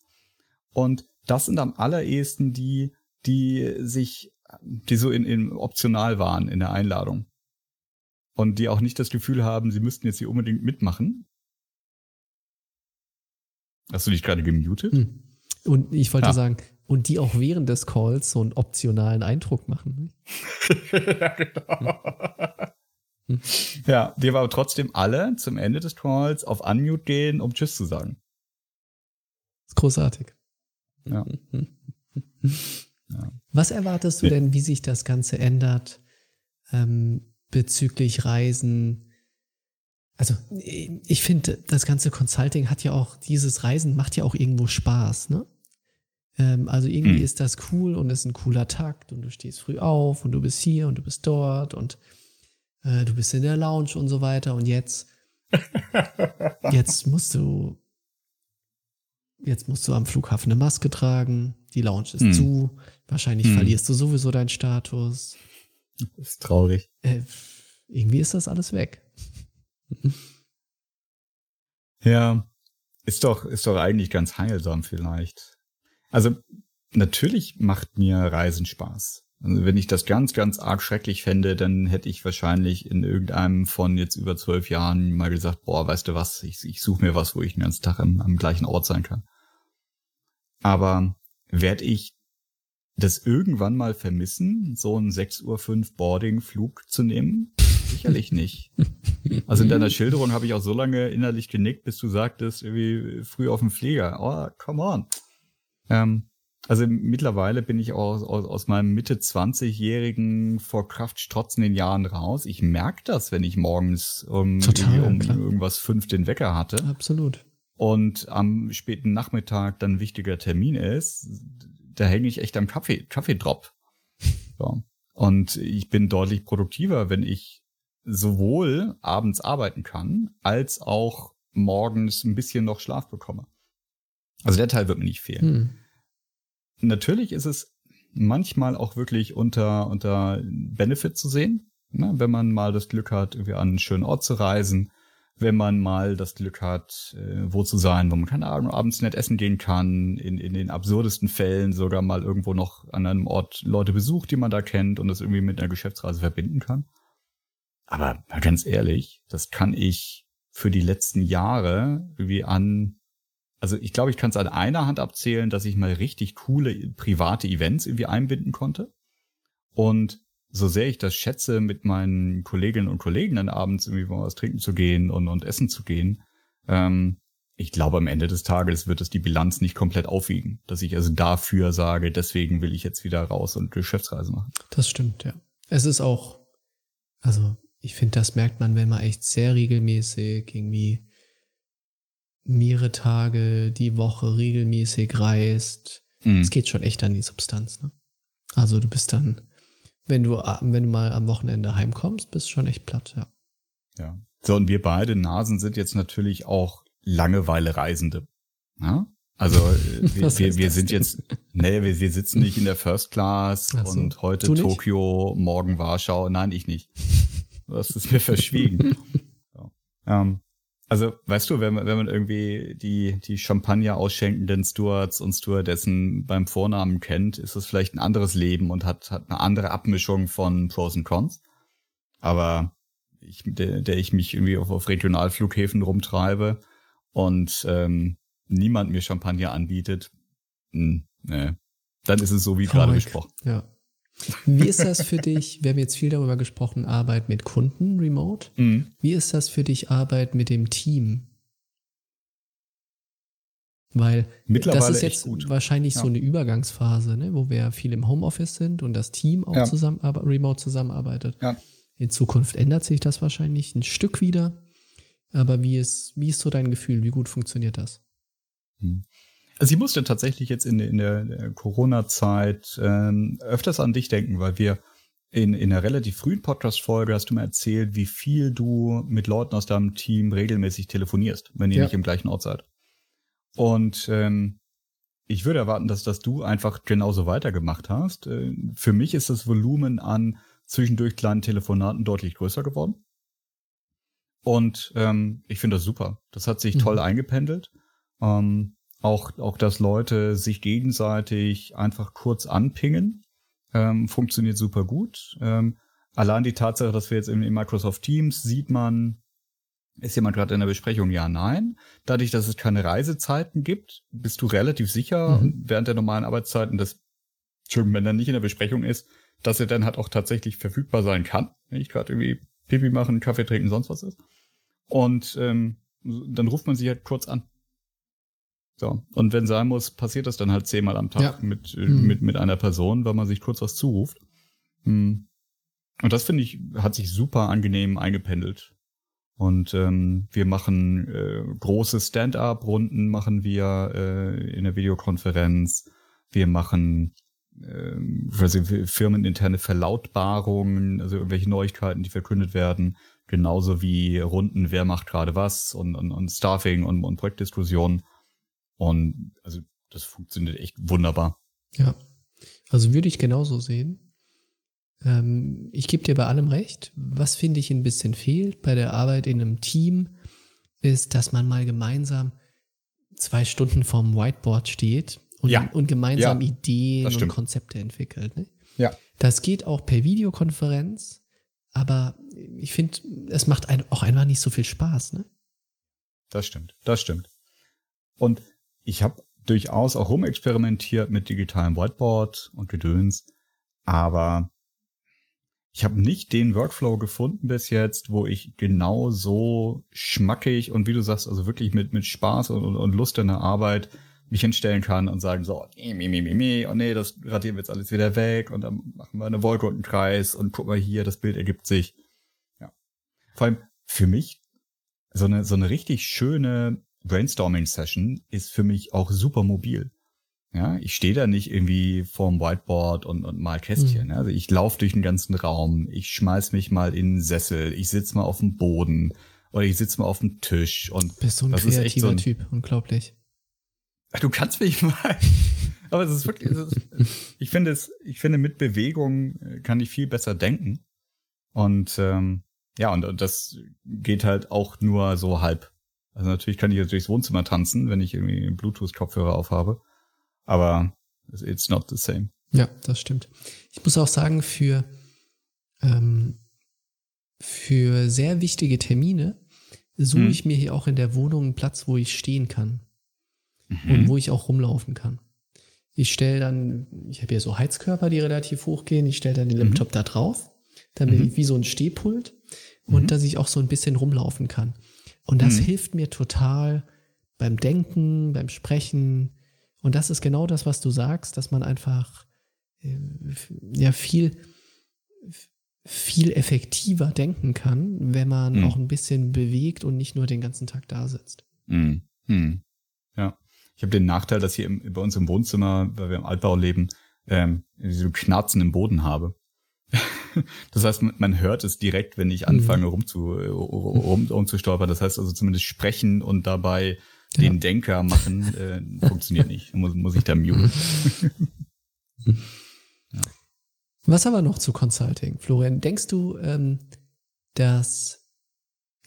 Und das sind am allerersten die, die sich, die so in, in optional waren in der Einladung. und die auch nicht das Gefühl haben, sie müssten jetzt hier unbedingt mitmachen. Hast du dich gerade gemutet? Hm. Und ich wollte ja. sagen, und die auch während des Calls so einen optionalen Eindruck machen. ja, genau. Hm. Ja, wir aber trotzdem alle zum Ende des Calls auf Unmute gehen, um Tschüss zu sagen. Das ist großartig. Ja. ja. Was erwartest du denn, wie sich das Ganze ändert ähm, bezüglich Reisen? Also ich finde, das ganze Consulting hat ja auch, dieses Reisen macht ja auch irgendwo Spaß, ne? Ähm, also irgendwie mhm. ist das cool und ist ein cooler Takt und du stehst früh auf und du bist hier und du bist dort und äh, du bist in der Lounge und so weiter und jetzt, jetzt musst du, jetzt musst du am Flughafen eine Maske tragen, die Lounge ist mhm. zu, wahrscheinlich mhm. verlierst du sowieso deinen Status. Das ist traurig. Äh, irgendwie ist das alles weg. ja, ist doch, ist doch eigentlich ganz heilsam vielleicht. Also natürlich macht mir Reisen Spaß. Also wenn ich das ganz, ganz arg schrecklich fände, dann hätte ich wahrscheinlich in irgendeinem von jetzt über zwölf Jahren mal gesagt, boah, weißt du was, ich, ich suche mir was, wo ich den ganzen Tag am, am gleichen Ort sein kann. Aber werde ich das irgendwann mal vermissen, so einen 6.05 Uhr Boarding-Flug zu nehmen? Sicherlich nicht. Also in deiner Schilderung habe ich auch so lange innerlich genickt, bis du sagtest, irgendwie früh auf dem Flieger. Oh, come on. Ähm, also mittlerweile bin ich aus, aus, aus meinem Mitte 20-jährigen vor Kraft strotzenden Jahren raus. Ich merke das, wenn ich morgens um, Total, um irgendwas fünf den Wecker hatte. Absolut. Und am späten Nachmittag dann ein wichtiger Termin ist, da hänge ich echt am Kaffee, Kaffeedrop. So. Und ich bin deutlich produktiver, wenn ich sowohl abends arbeiten kann, als auch morgens ein bisschen noch Schlaf bekomme. Also der Teil wird mir nicht fehlen. Hm. Natürlich ist es manchmal auch wirklich unter, unter Benefit zu sehen, ne? wenn man mal das Glück hat, irgendwie an einen schönen Ort zu reisen, wenn man mal das Glück hat, äh, wo zu sein, wo man keine Ahnung, abends nett essen gehen kann, in, in den absurdesten Fällen sogar mal irgendwo noch an einem Ort Leute besucht, die man da kennt und das irgendwie mit einer Geschäftsreise verbinden kann. Aber ganz ehrlich, das kann ich für die letzten Jahre irgendwie an also ich glaube, ich kann es an einer Hand abzählen, dass ich mal richtig coole private Events irgendwie einbinden konnte. Und so sehr ich das schätze, mit meinen Kolleginnen und Kollegen dann abends irgendwie mal was trinken zu gehen und, und essen zu gehen, ähm, ich glaube, am Ende des Tages wird es die Bilanz nicht komplett aufwiegen, dass ich also dafür sage, deswegen will ich jetzt wieder raus und Geschäftsreise machen. Das stimmt, ja. Es ist auch, also ich finde, das merkt man, wenn man echt sehr regelmäßig irgendwie mehrere Tage die Woche regelmäßig reist, mhm. es geht schon echt an die Substanz. Ne? Also du bist dann, wenn du, wenn du mal am Wochenende heimkommst, bist schon echt platt, ja. Ja. So, und wir beide Nasen sind jetzt natürlich auch Langeweile-Reisende. Ja? Also äh, wir, wir, wir sind jetzt, nee, wir, wir sitzen nicht in der First Class so. und heute Tokio, morgen Warschau. Nein, ich nicht. Das ist mir verschwiegen. so. ähm, also, weißt du, wenn man, wenn man irgendwie die, die Champagner ausschenkenden Stewards und Stewardessen beim Vornamen kennt, ist das vielleicht ein anderes Leben und hat, hat eine andere Abmischung von Pros und Cons. Aber ich, der, der ich mich irgendwie auf, auf Regionalflughäfen rumtreibe und ähm, niemand mir Champagner anbietet, mh, hm, nee. dann ist es so wie gerade besprochen. Ja. Wie ist das für dich? Wir haben jetzt viel darüber gesprochen, Arbeit mit Kunden remote. Mhm. Wie ist das für dich, Arbeit mit dem Team? Weil das ist jetzt wahrscheinlich ja. so eine Übergangsphase, ne, wo wir viel im Homeoffice sind und das Team auch ja. zusammen, remote zusammenarbeitet. Ja. In Zukunft ändert sich das wahrscheinlich ein Stück wieder. Aber wie ist, wie ist so dein Gefühl? Wie gut funktioniert das? Hm. Also ich musste tatsächlich jetzt in, in der Corona-Zeit ähm, öfters an dich denken, weil wir in, in einer relativ frühen Podcast-Folge hast du mir erzählt, wie viel du mit Leuten aus deinem Team regelmäßig telefonierst, wenn ihr ja. nicht im gleichen Ort seid. Und ähm, ich würde erwarten, dass, dass du einfach genauso weitergemacht hast. Äh, für mich ist das Volumen an zwischendurch kleinen Telefonaten deutlich größer geworden. Und ähm, ich finde das super. Das hat sich mhm. toll eingependelt. Ähm, auch, auch, dass Leute sich gegenseitig einfach kurz anpingen, ähm, funktioniert super gut. Ähm, allein die Tatsache, dass wir jetzt in, in Microsoft Teams sieht man, ist jemand gerade in der Besprechung? Ja, nein. Dadurch, dass es keine Reisezeiten gibt, bist du relativ sicher mhm. während der normalen Arbeitszeiten, dass, wenn er nicht in der Besprechung ist, dass er dann halt auch tatsächlich verfügbar sein kann, wenn ich gerade irgendwie Pipi machen, Kaffee trinken, sonst was ist. Und ähm, dann ruft man sich halt kurz an. So. Und wenn sein muss, passiert das dann halt zehnmal am Tag ja. mit, äh, mhm. mit, mit einer Person, weil man sich kurz was zuruft. Hm. Und das finde ich, hat sich super angenehm eingependelt. Und ähm, wir machen äh, große Stand-up-Runden, machen wir äh, in der Videokonferenz. Wir machen äh, firmeninterne Verlautbarungen, also irgendwelche Neuigkeiten, die verkündet werden. Genauso wie Runden, wer macht gerade was und, und, und Staffing und, und Projektdiskussionen. Und also das funktioniert echt wunderbar. Ja, also würde ich genauso sehen. Ähm, ich gebe dir bei allem recht. Was finde ich ein bisschen fehlt bei der Arbeit in einem Team, ist, dass man mal gemeinsam zwei Stunden vorm Whiteboard steht und, ja. und gemeinsam ja, Ideen und Konzepte entwickelt. Ne? Ja. Das geht auch per Videokonferenz, aber ich finde, es macht auch einfach nicht so viel Spaß. Ne? Das stimmt, das stimmt. Und ich habe durchaus auch rumexperimentiert mit digitalem Whiteboard und Gedöns, aber ich habe nicht den Workflow gefunden bis jetzt, wo ich genau so schmackig und wie du sagst, also wirklich mit, mit Spaß und, und, und Lust in der Arbeit mich hinstellen kann und sagen so, nee, nee, nee, nee, oh nee, das radieren wir jetzt alles wieder weg und dann machen wir eine Wolke und einen Kreis und guck mal hier, das Bild ergibt sich. Ja. Vor allem für mich so eine, so eine richtig schöne Brainstorming-Session ist für mich auch super mobil. Ja, ich stehe da nicht irgendwie vorm Whiteboard und, und mal Kästchen. Mhm. Also ich laufe durch den ganzen Raum, ich schmeiß mich mal in einen Sessel, ich sitz mal auf dem Boden oder ich sitz mal auf dem Tisch und bist so ein kreativer so ein, Typ, unglaublich. Du kannst mich mal. Aber es ist wirklich, es ist, ich finde es, ich finde mit Bewegung äh, kann ich viel besser denken. Und ähm, ja, und, und das geht halt auch nur so halb. Also natürlich kann ich jetzt durchs Wohnzimmer tanzen, wenn ich irgendwie einen Bluetooth-Kopfhörer aufhabe. Aber it's not the same. Ja, das stimmt. Ich muss auch sagen, für, ähm, für sehr wichtige Termine suche hm. ich mir hier auch in der Wohnung einen Platz, wo ich stehen kann. Mhm. Und wo ich auch rumlaufen kann. Ich stelle dann, ich habe hier so Heizkörper, die relativ hoch gehen, ich stelle dann den mhm. Laptop da drauf, damit mhm. ich wie so ein Stehpult und mhm. dass ich auch so ein bisschen rumlaufen kann. Und das mhm. hilft mir total beim Denken, beim Sprechen. Und das ist genau das, was du sagst, dass man einfach äh, ja viel, viel effektiver denken kann, wenn man mhm. auch ein bisschen bewegt und nicht nur den ganzen Tag da sitzt. Mhm. Mhm. Ja. Ich habe den Nachteil, dass hier im, bei uns im Wohnzimmer, weil wir im Altbau leben, ähm, so Knarzen im Boden habe. Das heißt, man hört es direkt, wenn ich mhm. anfange mhm. rumzu, rum, rumzustolpern. Das heißt also zumindest sprechen und dabei ja. den Denker machen, äh, funktioniert nicht. Muss, muss ich da muten. ja. Was aber noch zu Consulting? Florian, denkst du, ähm, dass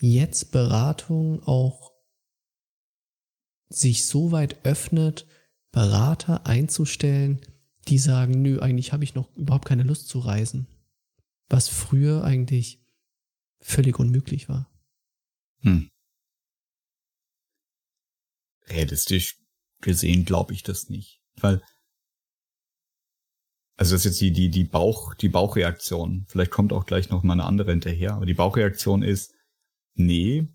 jetzt Beratung auch sich so weit öffnet, Berater einzustellen, die sagen, nö, eigentlich habe ich noch überhaupt keine Lust zu reisen was früher eigentlich völlig unmöglich war. Hm. Realistisch gesehen glaube ich das nicht, weil also das ist jetzt die die die Bauch die Bauchreaktion. Vielleicht kommt auch gleich noch mal eine andere hinterher, aber die Bauchreaktion ist nee,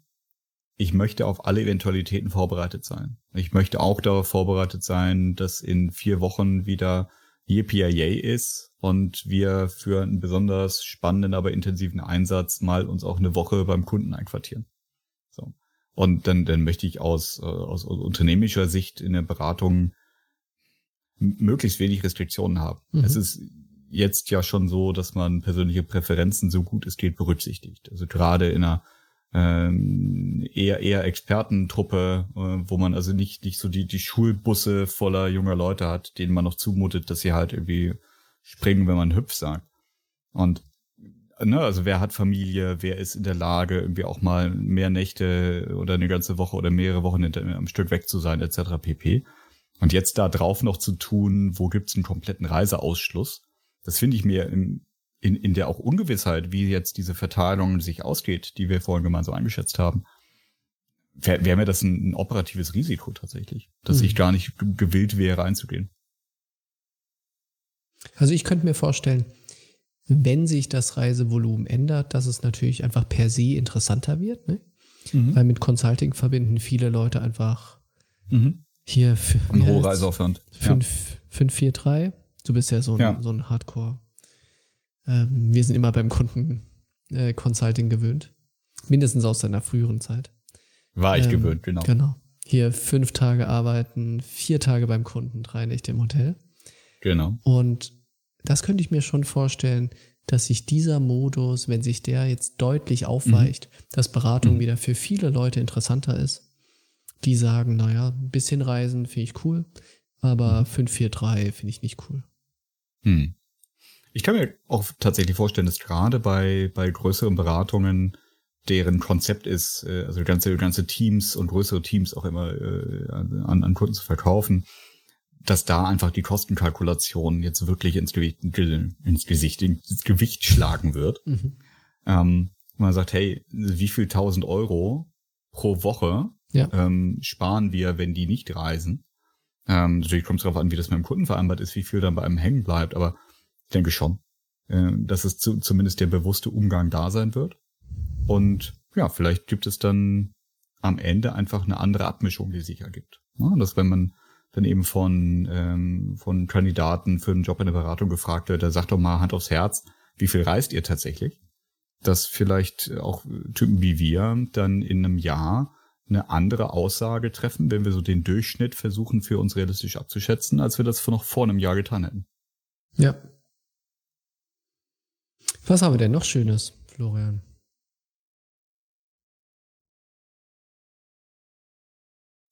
ich möchte auf alle Eventualitäten vorbereitet sein. Ich möchte auch darauf vorbereitet sein, dass in vier Wochen wieder Yippie ist und wir für einen besonders spannenden, aber intensiven Einsatz mal uns auch eine Woche beim Kunden einquartieren. So. Und dann, dann möchte ich aus, äh, aus, aus unternehmischer Sicht in der Beratung möglichst wenig Restriktionen haben. Mhm. Es ist jetzt ja schon so, dass man persönliche Präferenzen so gut es geht berücksichtigt. Also gerade in einer ähm, eher eher Expertentruppe, äh, wo man also nicht nicht so die die Schulbusse voller junger Leute hat, denen man noch zumutet, dass sie halt irgendwie springen, wenn man hüpf sagt. Und ne, also wer hat Familie, wer ist in der Lage, irgendwie auch mal mehr Nächte oder eine ganze Woche oder mehrere Wochen am Stück weg zu sein, etc. pp. Und jetzt da drauf noch zu tun, wo gibt's einen kompletten Reiseausschluss, das finde ich mir im in, in der auch Ungewissheit, wie jetzt diese Verteilung sich ausgeht, die wir vorhin gemeinsam eingeschätzt haben, wäre wär mir das ein, ein, operatives Risiko tatsächlich, dass mhm. ich gar nicht gewillt wäre einzugehen. Also ich könnte mir vorstellen, wenn sich das Reisevolumen ändert, dass es natürlich einfach per se interessanter wird, ne? Mhm. Weil mit Consulting verbinden viele Leute einfach mhm. hier für ein hoher Reiseaufwand. 543. Du bist ja so ein, ja. so ein Hardcore. Ähm, wir sind immer beim Kunden äh, Consulting gewöhnt. Mindestens aus seiner früheren Zeit. War ich ähm, gewöhnt, genau. Genau. Hier fünf Tage arbeiten, vier Tage beim Kunden, drei Nächte im Hotel. Genau. Und das könnte ich mir schon vorstellen, dass sich dieser Modus, wenn sich der jetzt deutlich aufweicht, mhm. dass Beratung mhm. wieder für viele Leute interessanter ist. Die sagen, naja, ein bisschen reisen finde ich cool, aber mhm. 543 finde ich nicht cool. Hm. Ich kann mir auch tatsächlich vorstellen, dass gerade bei, bei größeren Beratungen deren Konzept ist, äh, also ganze, ganze Teams und größere Teams auch immer äh, an, an Kunden zu verkaufen, dass da einfach die Kostenkalkulation jetzt wirklich ins Gewicht, ins Gesicht, ins Gewicht schlagen wird. Mhm. Ähm, man sagt, hey, wie viel tausend Euro pro Woche ja. ähm, sparen wir, wenn die nicht reisen? Ähm, natürlich kommt es darauf an, wie das mit dem Kunden vereinbart ist, wie viel dann bei einem hängen bleibt, aber ich denke schon, äh, dass es zu, zumindest der bewusste Umgang da sein wird. Und ja, vielleicht gibt es dann am Ende einfach eine andere Abmischung, die sich ergibt. Ja, dass wenn man dann eben von, ähm, von Kandidaten für einen Job in der Beratung gefragt wird, der sagt doch mal Hand aufs Herz, wie viel reist ihr tatsächlich? Dass vielleicht auch Typen wie wir dann in einem Jahr eine andere Aussage treffen, wenn wir so den Durchschnitt versuchen für uns realistisch abzuschätzen, als wir das noch vor einem Jahr getan hätten. Ja. Was haben wir denn noch Schönes, Florian?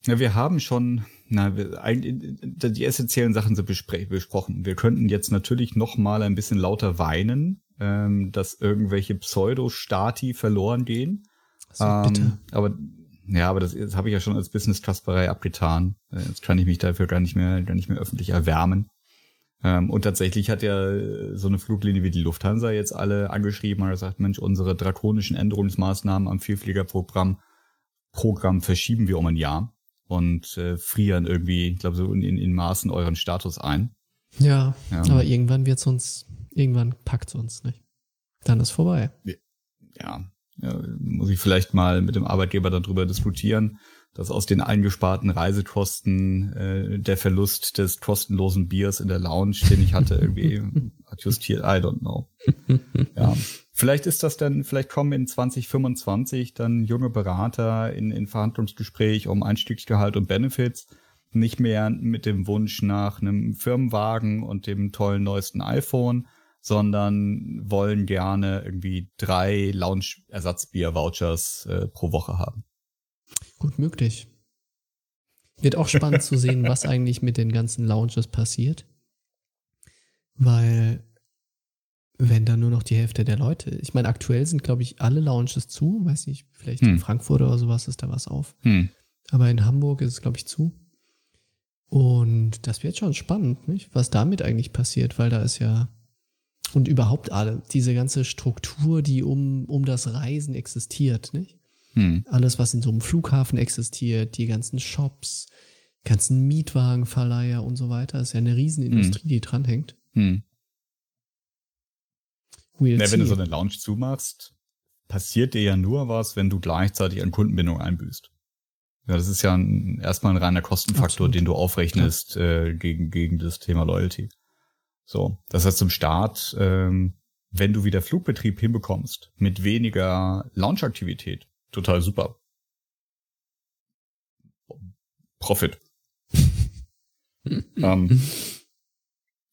Ja, wir haben schon, na, wir, die essentiellen Sachen sind besprochen. Wir könnten jetzt natürlich noch mal ein bisschen lauter weinen, ähm, dass irgendwelche Pseudo-Stati verloren gehen. So, ähm, bitte. Aber ja, aber das, das habe ich ja schon als Business-Kasperei abgetan. Äh, jetzt kann ich mich dafür gar nicht mehr, gar nicht mehr öffentlich erwärmen. Ähm, und tatsächlich hat ja so eine Fluglinie wie die Lufthansa jetzt alle angeschrieben und gesagt, Mensch, unsere drakonischen Änderungsmaßnahmen am Vielfliegerprogramm Programm verschieben wir um ein Jahr und äh, frieren irgendwie, ich glaube, so in, in Maßen euren Status ein. Ja, ja. aber irgendwann wird's uns, irgendwann packt's uns nicht. Dann ist vorbei. Ja, ja, muss ich vielleicht mal mit dem Arbeitgeber darüber diskutieren, dass aus den eingesparten Reisekosten äh, der Verlust des kostenlosen Biers in der Lounge, den ich hatte, irgendwie adjustiert. I don't know. ja. Vielleicht ist das dann, vielleicht kommen in 2025 dann junge Berater in, in Verhandlungsgespräch um Einstiegsgehalt und Benefits nicht mehr mit dem Wunsch nach einem Firmenwagen und dem tollen neuesten iPhone, sondern wollen gerne irgendwie drei Lounge-Ersatzbier-Vouchers äh, pro Woche haben. Gut möglich. Wird auch spannend zu sehen, was eigentlich mit den ganzen Lounges passiert. Weil wenn da nur noch die Hälfte der Leute. Ich meine, aktuell sind, glaube ich, alle Lounges zu. Weiß nicht, vielleicht hm. in Frankfurt oder sowas ist da was auf. Hm. Aber in Hamburg ist es, glaube ich, zu. Und das wird schon spannend, nicht? was damit eigentlich passiert, weil da ist ja und überhaupt alle, diese ganze Struktur, die um, um das Reisen existiert, nicht? Hm. Alles, was in so einem Flughafen existiert, die ganzen Shops, ganzen Mietwagenverleiher und so weiter, ist ja eine Riesenindustrie, hm. die dranhängt. Hm. We'll Na, wenn du so eine Lounge zumachst, passiert dir ja nur was, wenn du gleichzeitig an Kundenbindung einbüßt. Ja, das ist ja ein, erstmal ein reiner Kostenfaktor, Absolut. den du aufrechnest äh, gegen, gegen das Thema Loyalty. So, das heißt zum Start, ähm, wenn du wieder Flugbetrieb hinbekommst mit weniger Launch-Aktivität, total super. Profit. ähm,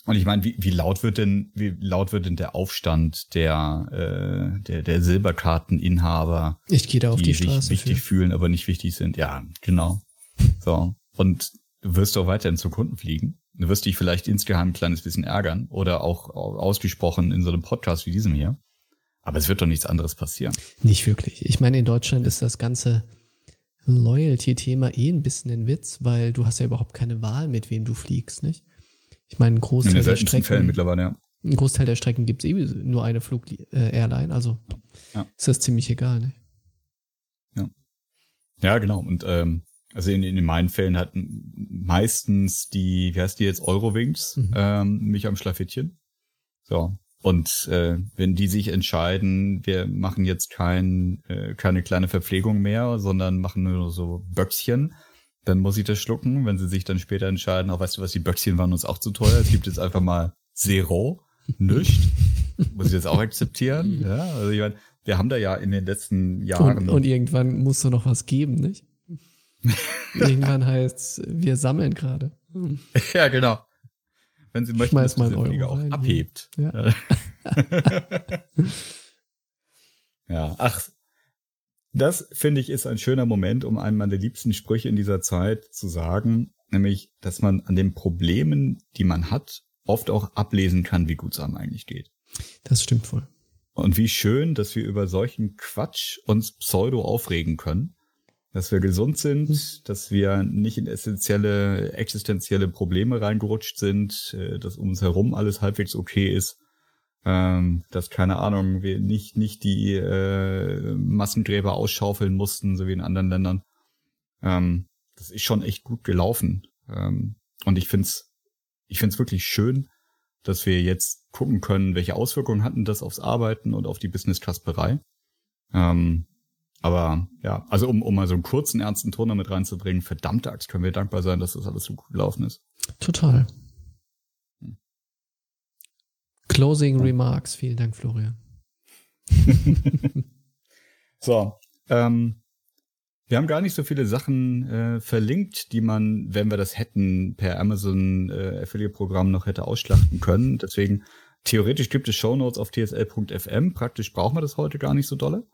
und ich meine, wie, wie laut wird denn, wie laut wird denn der Aufstand der, äh, der, der Silberkarteninhaber? Ich gehe da auf die, die Straße. sich wichtig für. fühlen, aber nicht wichtig sind. Ja, genau. So. Und du wirst auch weiterhin zu Kunden fliegen. Du wirst dich vielleicht insgeheim ein kleines bisschen ärgern oder auch ausgesprochen in so einem Podcast wie diesem hier. Aber es wird doch nichts anderes passieren. Nicht wirklich. Ich meine, in Deutschland ist das ganze Loyalty-Thema eh ein bisschen ein Witz, weil du hast ja überhaupt keine Wahl, mit wem du fliegst, nicht? Ich meine, ein Großteil der Strecken, Fällen mittlerweile, ja. Ein Großteil der Strecken gibt es eh nur eine Flug-Airline, also Ja. ist das ziemlich egal. Ne? Ja, genau. Und ähm, also in, in meinen Fällen hatten meistens die, wie heißt die jetzt, Eurowings, Mhm. ähm, mich am Schlafittchen. So. Und äh, wenn die sich entscheiden, wir machen jetzt kein, äh, keine kleine Verpflegung mehr, sondern machen nur so Böckchen, dann muss ich das schlucken. Wenn sie sich dann später entscheiden, auch weißt du was, die Böckchen waren uns auch zu teuer, es gibt jetzt einfach mal Zero, nichts, muss ich das auch akzeptieren. Ja, also ich meine, wir haben da ja in den letzten Jahren Und, und irgendwann musst du noch was geben, nicht? irgendwann heißt wir sammeln gerade. Hm. Ja, genau. Wenn Sie möchten, Schmeiß dass mal diese Euro auch rein, abhebt. Ja. ja, ach, das finde ich ist ein schöner Moment, um einen meiner liebsten Sprüche in dieser Zeit zu sagen, nämlich, dass man an den Problemen, die man hat, oft auch ablesen kann, wie gut es einem eigentlich geht. Das stimmt wohl. Und wie schön, dass wir über solchen Quatsch uns pseudo aufregen können. Dass wir gesund sind, dass wir nicht in essentielle, existenzielle Probleme reingerutscht sind, äh, dass um uns herum alles halbwegs okay ist, ähm, dass, keine Ahnung, wir nicht, nicht die äh, Massengräber ausschaufeln mussten, so wie in anderen Ländern. Ähm, das ist schon echt gut gelaufen. Ähm, und ich find's, ich find's wirklich schön, dass wir jetzt gucken können, welche Auswirkungen hatten das aufs Arbeiten und auf die Business-Kasperei. Ähm, aber ja, also um, um mal so einen kurzen, ernsten Ton damit reinzubringen, verdammte Axt können wir dankbar sein, dass das alles so gut gelaufen ist. Total. Closing Remarks. Vielen Dank, Florian. So, ähm, wir haben gar nicht so viele Sachen äh, verlinkt, die man, wenn wir das hätten, per Amazon äh, Affiliate-Programm noch hätte ausschlachten können. Deswegen, theoretisch gibt es Shownotes auf tsl.fm. Praktisch brauchen wir das heute gar nicht so dolle.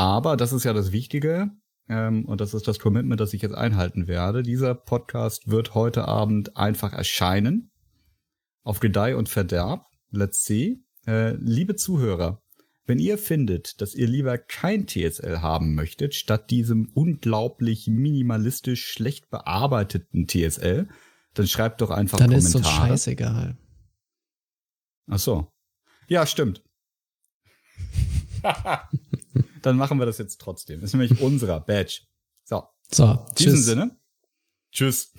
Aber das ist ja das Wichtige. Ähm, und das ist das Commitment, das ich jetzt einhalten werde. Dieser Podcast wird heute Abend einfach erscheinen. Auf Gedeih und Verderb. Let's see. Äh, liebe Zuhörer, wenn ihr findet, dass ihr lieber kein TSL haben möchtet, statt diesem unglaublich minimalistisch schlecht bearbeiteten TSL, dann schreibt doch einfach Dann ist uns Kommentare. scheißegal. Ach so. Ja, stimmt. dann machen wir das jetzt trotzdem. Das ist nämlich unserer Badge. So, So, in diesem tschüss. Sinne. Tschüss.